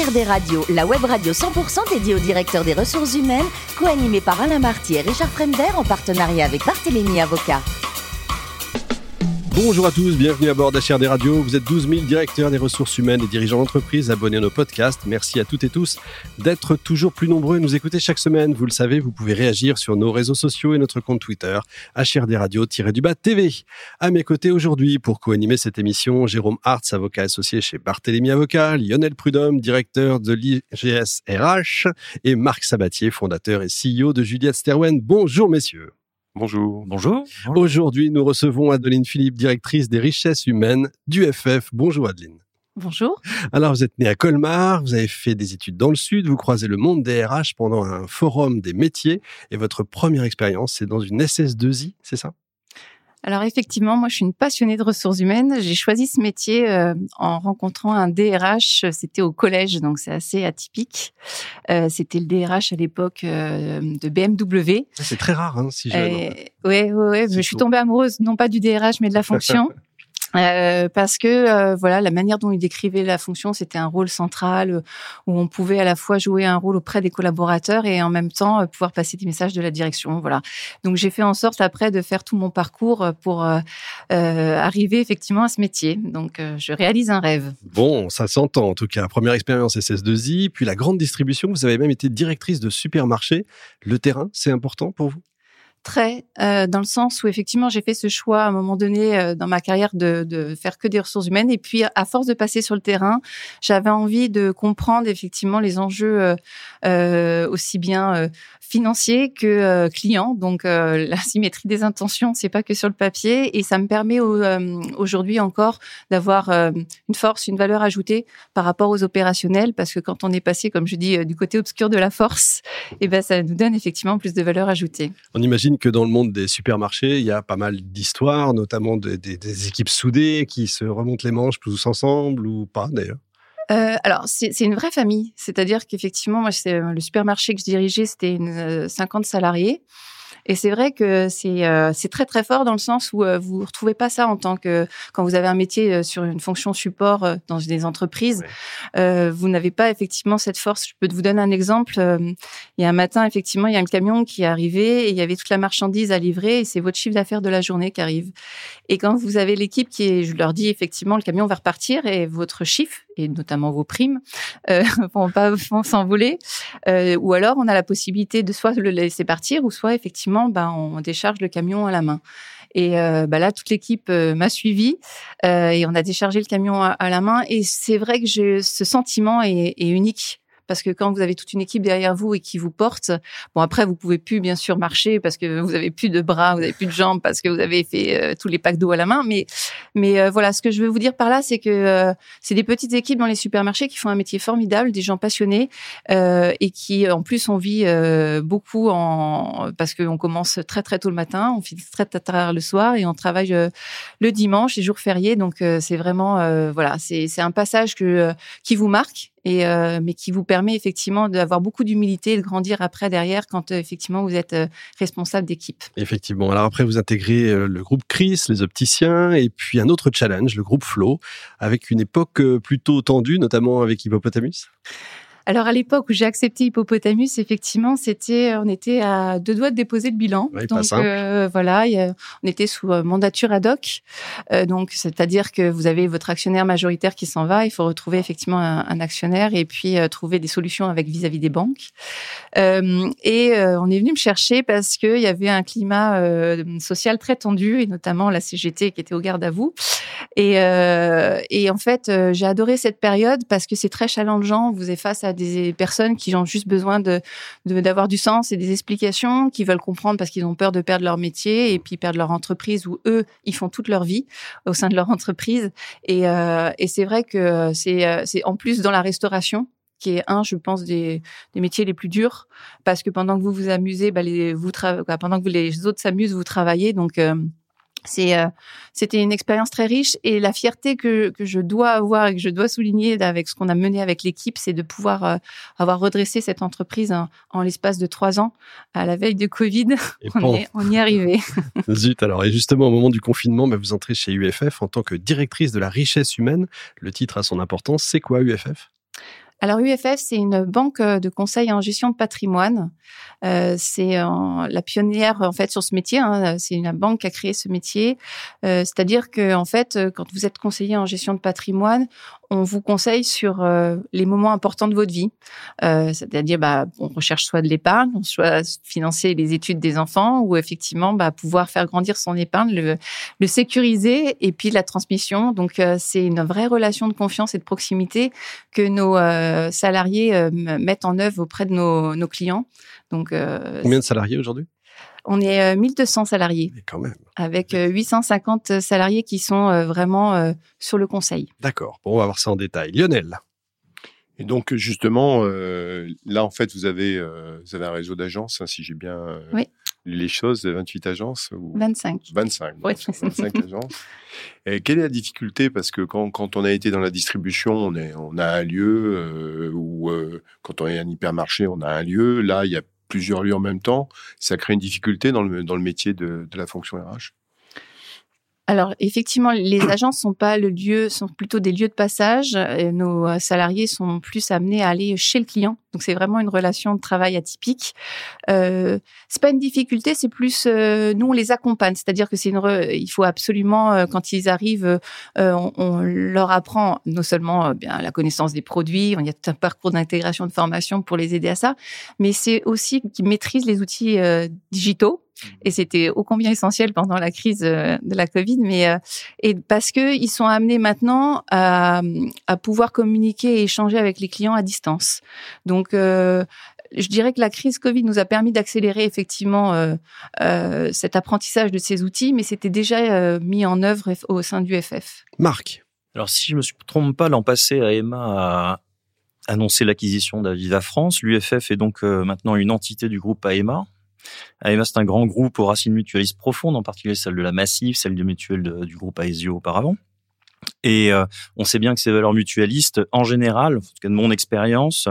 HRD Radio, la web radio 100% dédiée aux directeurs des ressources humaines, co-animée par Alain Marty et Richard Fremder en partenariat avec Barthélémy Avocat. Bonjour à tous, bienvenue à bord d'HRD Radio. Vous êtes 12 000 directeurs des ressources humaines et dirigeants d'entreprise abonnés à nos podcasts. Merci à toutes et tous d'être toujours plus nombreux à nous écouter chaque semaine. Vous le savez, vous pouvez réagir sur nos réseaux sociaux et notre compte Twitter, HRD Radio-du-bas TV. À mes côtés aujourd'hui, pour co-animer cette émission, Jérôme Hartz, avocat associé chez Barthélémy Avocat, Lionel Prudhomme, directeur de l'IGS RH, et Marc Sabatier, fondateur et CEO de Juliette Sterwen. Bonjour messieurs. Bonjour. Bonjour. Aujourd'hui, nous recevons Adeline Philippe, directrice des richesses humaines du FF. Bonjour Adeline. Bonjour. Alors, vous êtes né à Colmar, vous avez fait des études dans le Sud, vous croisez le monde des RH pendant un forum des métiers et votre première expérience, c'est dans une SS2I, c'est ça? Alors effectivement, moi je suis une passionnée de ressources humaines. J'ai choisi ce métier euh, en rencontrant un DRH. C'était au collège, donc c'est assez atypique. Euh, c'était le DRH à l'époque euh, de BMW. C'est très rare, hein, si jeune. Oui, oui, oui. Je suis tombée amoureuse non pas du DRH mais de la fonction. Euh, parce que euh, voilà la manière dont il décrivait la fonction c'était un rôle central euh, où on pouvait à la fois jouer un rôle auprès des collaborateurs et en même temps pouvoir passer des messages de la direction voilà. Donc j'ai fait en sorte après de faire tout mon parcours pour arriver effectivement à ce métier. Donc je réalise un rêve. Bon ça s'entend en tout cas. Première expérience SS2I puis la grande distribution vous avez même été directrice de supermarché. Le terrain c'est important pour vous? Très euh, dans le sens où effectivement j'ai fait ce choix à un moment donné euh, dans ma carrière de, de, faire que des ressources humaines. Et puis à force de passer sur le terrain j'avais envie de comprendre effectivement les enjeux euh, aussi bien financiers que clients. Donc la symétrie des intentions c'est pas que sur le papier. Et ça me permet aujourd'hui encore d'avoir une force une valeur ajoutée par rapport aux opérationnels. Parce que quand on est passé comme je dis du côté obscur de la force et eh ben ça nous donne effectivement plus de valeur ajoutée. On imagine que dans le monde des supermarchés, il y a pas mal d'histoires, notamment des équipes soudées qui se remontent les manches tous ensemble ou pas d'ailleurs. Euh, alors, c'est une vraie famille. C'est-à-dire qu'effectivement, moi, le supermarché que je dirigeais, c'était une 50 euh, salariés. Et c'est vrai que c'est euh, c'est très très fort dans le sens où euh, vous retrouvez pas ça en tant que quand vous avez un métier euh, sur une fonction support euh, dans des entreprises, euh, vous n'avez pas effectivement cette force. Je peux vous donner un exemple. il y a un matin effectivement, il y a un camion qui est arrivé et il y avait toute la marchandise à livrer et c'est votre chiffre d'affaires de la journée qui arrive. Et quand vous avez l'équipe qui est, je leur dis effectivement, le camion va repartir et votre chiffre et notamment vos primes euh, vont pas s'envoler, euh, ou alors on a la possibilité de soit le laisser partir ou soit effectivement ben on décharge le camion à la main. Et euh, bah là, toute l'équipe euh, m'a suivi euh, et on a déchargé le camion à, la main. Et c'est vrai que ce sentiment est, est unique parce que quand vous avez toute une équipe derrière vous et qui vous porte, bon après vous pouvez plus bien sûr marcher parce que vous avez plus de bras, vous avez plus de jambes parce que vous avez fait euh, tous les packs d'eau à la main, mais mais euh, voilà, ce que je veux vous dire par là, c'est que euh, c'est des petites équipes dans les supermarchés qui font un métier formidable, des gens passionnés et qui en plus on vit beaucoup en parce qu'on commence très très tôt le matin, on finit très très tard le soir et on travaille le dimanche, les jours fériés, donc c'est vraiment voilà, c'est c'est un passage qui vous marque et euh, mais qui vous permet effectivement d'avoir beaucoup d'humilité et de grandir après derrière quand euh, effectivement vous êtes euh, responsable d'équipe. Effectivement. Alors après vous intégrez le groupe Chris, les opticiens et puis un autre challenge, le groupe Flow, avec une époque plutôt tendue, notamment avec Hippopotamus. Alors à l'époque où j'ai accepté Hippopotamus, effectivement, c'était, on était à deux doigts de déposer le bilan. donc euh, voilà, on était sous euh, mandature ad hoc. Euh, donc c'est-à-dire que vous avez votre actionnaire majoritaire qui s'en va, il faut retrouver effectivement un, actionnaire et puis trouver des solutions avec vis-à-vis des banques. et on est venu me chercher parce qu'il y avait un climat social très tendu et notamment la CGT qui était au garde à vous. Et, et en fait, j'ai adoré cette période parce que c'est très challengeant. Vous êtes face à des personnes qui ont juste besoin de d'avoir du sens et des explications, qui veulent comprendre parce qu'ils ont peur de perdre leur métier et puis perdre leur entreprise où eux ils font toute leur vie au sein de leur entreprise. Et, euh, et c'est vrai que c'est euh, en plus dans la restauration qui est un, je pense, des, des, métiers les plus durs, parce que pendant que vous vous amusez, bah les, vous pendant que les autres s'amusent, vous travaillez. Donc, euh, c'est euh, c'était une expérience très riche et la fierté que, que je dois avoir et que je dois souligner avec ce qu'on a mené avec l'équipe, c'est de pouvoir euh, avoir redressé cette entreprise en, l'espace de trois ans à la veille de Covid. on, est, on, y est arrivé. Zut alors et justement au moment du confinement, bah, vous entrez chez UFF en tant que directrice de la richesse humaine. Le titre a son importance. C'est quoi UFF alors UFF, c'est une banque de conseil en gestion de patrimoine. Euh, c'est la pionnière en fait sur ce métier. Hein. C'est une banque qui a créé ce métier. Euh, c'est-à-dire que en fait, quand vous êtes conseiller en gestion de patrimoine, on vous conseille sur euh, les moments importants de votre vie. Euh, c'est-à-dire, bah, on recherche soit de l'épargne, soit financer les études des enfants, ou effectivement, bah, pouvoir faire grandir son épargne, le, le sécuriser, et puis la transmission. Donc, euh, c'est une vraie relation de confiance et de proximité que nos salariés mettent en œuvre auprès de nos, nos clients. Donc, combien de salariés aujourd'hui? On est 1200 salariés. quand même. Avec 850 salariés qui sont vraiment sur le conseil. D'accord. Bon, on va voir ça en détail. Lionel. Et donc justement, là en fait, vous avez, vous avez un réseau d'agences, hein, si j'ai bien lu les choses, 28 agences ou 25. 25. 25 agences. Et quelle est la difficulté? Parce que quand, quand, on a été dans la distribution, on, est, on a un lieu, ou quand on est un hypermarché, on a un lieu. Là, il y a plusieurs lieux en même temps, ça crée une difficulté dans le, métier de, la fonction RH alors effectivement, les agences sont pas le lieu, sont plutôt des lieux de passage. Et nos euh, salariés sont plus amenés à aller chez le client. Donc c'est vraiment une relation de travail atypique. Euh, c'est pas une difficulté, c'est plus euh, nous on les accompagne. C'est-à-dire que c'est une, il faut absolument euh, quand ils arrivent, on, on, leur apprend non seulement bien la connaissance des produits, il y a tout un parcours d'intégration de formation pour les aider à ça, mais c'est aussi qu'ils maîtrisent les outils digitaux Mmh. et c'était ô combien essentiel pendant la crise euh, de la Covid, mais euh, et parce que ils sont amenés maintenant à, à pouvoir communiquer et échanger avec les clients à distance. Donc euh, je dirais que la crise Covid nous a permis d'accélérer effectivement euh, euh, cet apprentissage de ces outils, mais c'était déjà mis en œuvre au sein du FF. Marc. Alors si je me trompe pas, l'an passé, AEMA a annoncé l'acquisition d'Aviva France. L'UFF est donc maintenant une entité du groupe AEMA. AEMA, c'est un grand groupe aux racines mutualistes profondes, en particulier celle de la Massif, celle du mutuel du groupe Aesio auparavant. Et euh, on sait bien que ces valeurs mutualistes, en général, en tout cas de mon expérience,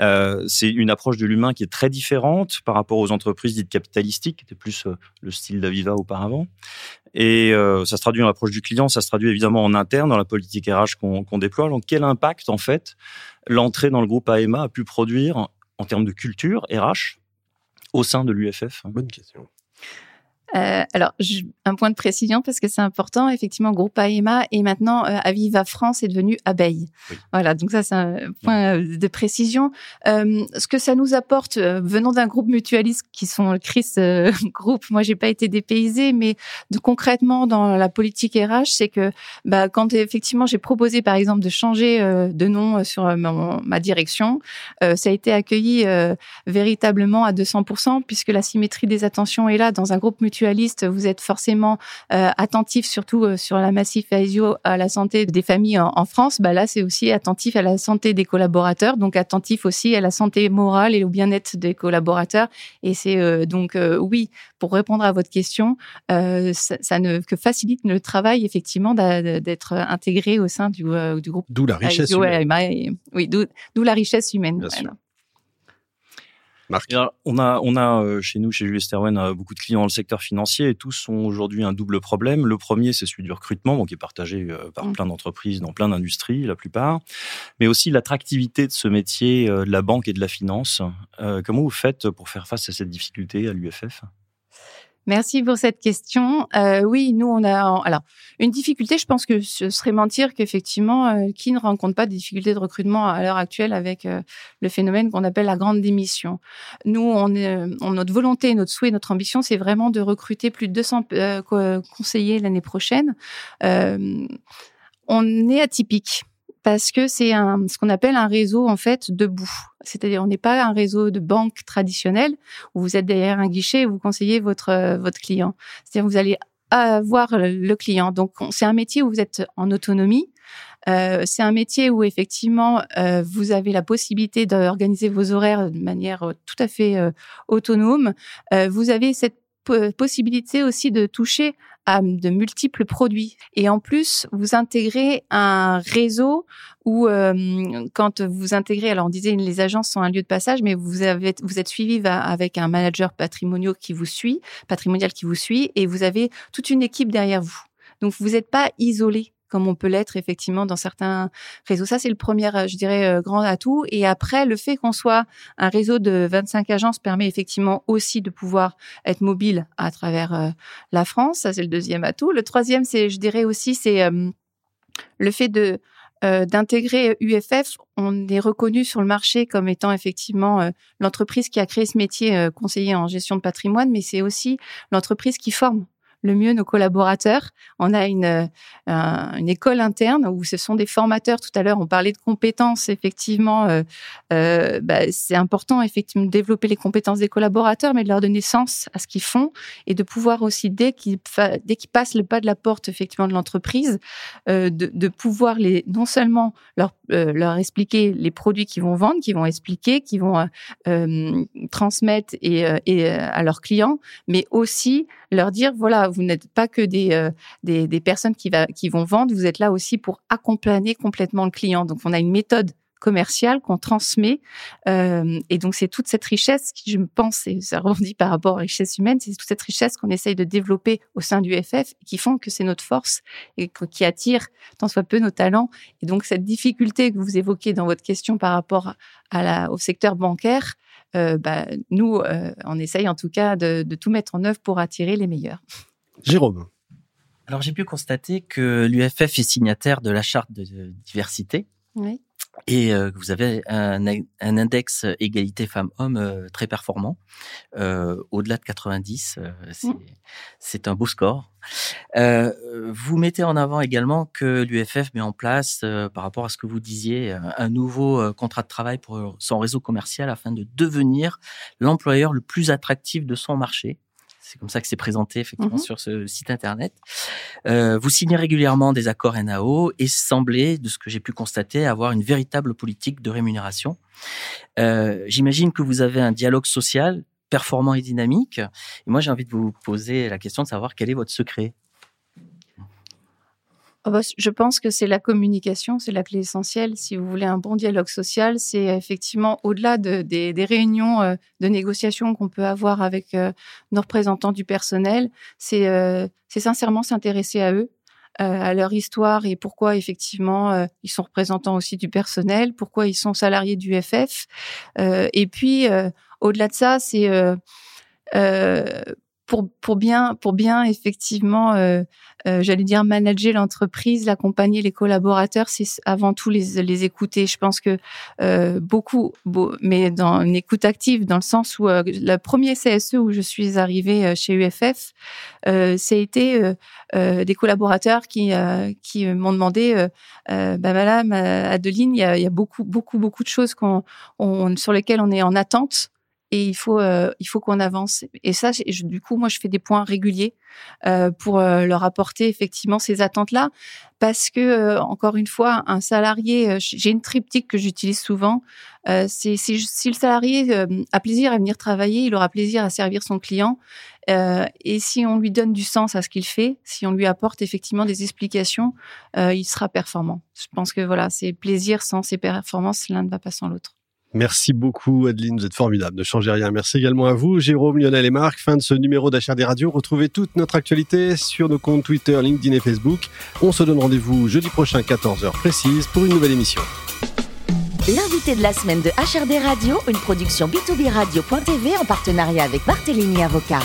euh, c'est une approche de l'humain qui est très différente par rapport aux entreprises dites capitalistiques, qui étaient plus euh, le style d'Aviva auparavant. Et ça se traduit dans l'approche du client, ça se traduit évidemment en interne, dans la politique RH qu'on déploie. Donc quel impact, en fait, l'entrée dans le groupe AEMA a pu produire en termes de culture RH au sein de l'UFF Bonne question. Euh, alors, un point de précision parce que c'est important. Effectivement, groupe AEMA et maintenant euh, Aviva France est devenu Abeille. Voilà, donc ça c'est un point euh, de précision. Euh, ce que ça nous apporte, euh, venant d'un groupe mutualiste qui sont le Chris Group, moi j'ai pas été dépaysée, mais de, concrètement dans la politique RH, c'est que bah, quand effectivement j'ai proposé par exemple de changer de nom sur ma direction, ça a été accueilli véritablement à 200% puisque la symétrie des attentions est là dans un groupe mutualiste vous êtes forcément euh, attentif, surtout euh, sur la massif ASIO, à la santé des familles en, France. Bah là, c'est aussi attentif à la santé des collaborateurs, donc attentif aussi à la santé morale et au bien-être des collaborateurs. Et c'est euh, donc oui, pour répondre à votre question, ça, ne que facilite le travail effectivement d'être intégré au sein du, du groupe. D'où la richesse humaine. oui, d'où la richesse humaine. On a, on a euh, chez nous, chez Julius Sterwen, euh, beaucoup de clients dans le secteur financier et tous ont aujourd'hui un double problème. Le premier, c'est celui du recrutement, qui est partagé euh, par mm. plein d'entreprises dans plein d'industries, la plupart, mais aussi l'attractivité de ce métier de la banque et de la finance. comment vous faites pour faire face à cette difficulté à l'UFF Merci pour cette question. Euh, oui, nous on a alors une difficulté. Je pense que ce serait mentir qu'effectivement, euh, qui ne rencontre pas des difficultés de recrutement à l'heure actuelle avec euh, le phénomène qu'on appelle la grande démission. Nous, on on, notre volonté, notre souhait, notre ambition, c'est vraiment de recruter plus de 200 conseillers l'année prochaine. on est atypique parce que c'est un, ce qu'on appelle un réseau en fait debout. C'est-à-dire on n'est pas un réseau de banque traditionnel où vous êtes derrière un guichet et vous conseillez votre euh, votre client. C'est-à-dire vous allez avoir le client. Donc c'est un métier où vous êtes en autonomie. Euh, c'est un métier où effectivement euh, vous avez la possibilité d'organiser vos horaires de manière tout à fait autonome. vous avez cette possibilité aussi de toucher à de multiples produits. Et en plus, vous intégrez un réseau où, euh, quand vous intégrez, alors on disait les agences sont un lieu de passage, mais vous avez, vous êtes suivi avec un manager patrimonial qui vous suit, patrimonial qui vous suit, et vous avez toute une équipe derrière vous. Donc vous n'êtes pas isolé comme on peut l'être effectivement dans certains réseaux. Ça, c'est le premier, je dirais, grand atout. Et après, le fait qu'on soit un réseau de 25 agences permet effectivement aussi de pouvoir être mobile à travers la France. Ça, c'est le deuxième atout. Le troisième, c'est, je dirais aussi, c'est le fait de euh, d'intégrer UFF, on est reconnu sur le marché comme étant effectivement euh, l'entreprise qui a créé ce métier euh, conseiller en gestion de patrimoine, mais c'est aussi l'entreprise qui forme le mieux nos collaborateurs. On a une, euh, une école interne où ce sont des formateurs. Tout à l'heure, on parlait de compétences. Effectivement, euh, euh, bah, c'est important effectivement de développer les compétences des collaborateurs, mais de leur donner sens à ce qu'ils font et de pouvoir aussi dès qu'ils dès passent le pas de la porte effectivement de l'entreprise, de, pouvoir non seulement leur leur expliquer les produits qu'ils vont vendre, qu'ils vont expliquer, qu'ils vont transmettre et, et à leurs clients, mais aussi leur dire voilà vous n'êtes pas que des, euh, des, personnes qui, vont vendre, vous êtes là aussi pour accompagner complètement le client. Donc, on a une méthode commerciale qu'on transmet. Euh, et donc, c'est toute cette richesse qui, je pense, et ça rebondit par rapport aux richesses humaines, c'est toute cette richesse qu'on essaye de développer au sein du FF qui font que c'est notre force et qui attire tant soit peu nos talents. Et donc, cette difficulté que vous évoquez dans votre question par rapport au secteur bancaire, euh, bah, nous, on essaye en tout cas de tout mettre en œuvre pour attirer les meilleurs. Jérôme. Alors j'ai pu constater que l'UFF est signataire de la charte de diversité. Oui. Et euh, vous avez un, un index égalité femmes-hommes euh, très performant, euh, au-delà de 90, euh, c'est, mmh. c'est un beau score. Euh, vous mettez en avant également que l'UFF met en place, par rapport à ce que vous disiez, un nouveau contrat de travail pour son réseau commercial afin de devenir l'employeur le plus attractif de son marché. C'est comme ça que c'est présenté effectivement mmh sur ce site internet. Euh, vous signez régulièrement des accords NAO et semblez, de ce que j'ai pu constater, avoir une véritable politique de rémunération. Euh, J'imagine que vous avez un dialogue social performant et dynamique. Et moi, j'ai envie de vous poser la question de savoir quel est votre secret je pense que c'est la communication, c'est la clé essentielle. Si vous voulez un bon dialogue social, c'est effectivement au-delà de, des, réunions euh, de négociation qu'on peut avoir avec euh, nos représentants du personnel, c'est euh, sincèrement s'intéresser à eux, à leur histoire et pourquoi effectivement ils sont représentants aussi du personnel, pourquoi ils sont salariés du FF. et puis au-delà de ça, c'est pour, pour bien pour bien effectivement euh, euh, j'allais dire manager l'entreprise l'accompagner les collaborateurs c'est avant tout les, les écouter. Je pense que euh, beaucoup mais dans une écoute active dans le sens où le premier CSE où je suis arrivée chez UFF ça a été des collaborateurs qui qui m'ont demandé bah madame Adeline il y a, y a beaucoup beaucoup beaucoup de choses qu'on on, sur lesquelles on est en attente et il faut euh, il faut qu'on avance. Et ça du coup moi je fais des points réguliers euh, pour euh, leur apporter effectivement ces attentes là parce que euh, encore une fois un salarié euh, j'ai une triptyque que j'utilise souvent c'est si, le salarié a plaisir à venir travailler il aura plaisir à servir son client et si on lui donne du sens à ce qu'il fait si on lui apporte effectivement des explications il sera performant. Je pense que voilà c'est plaisir sans ses performances l'un ne va pas sans l'autre Merci beaucoup, Adeline. Vous êtes formidable. Ne changez rien. Merci également à vous, Jérôme, Lionel et Marc. Fin de ce numéro d'HRD Radio. Retrouvez toute notre actualité sur nos comptes Twitter, LinkedIn et Facebook. On se donne rendez-vous jeudi prochain, 14h précise, pour une nouvelle émission. L'invité de la semaine de HRD Radio, une production B2B Radio.tv en partenariat avec Barthélémy Avocat.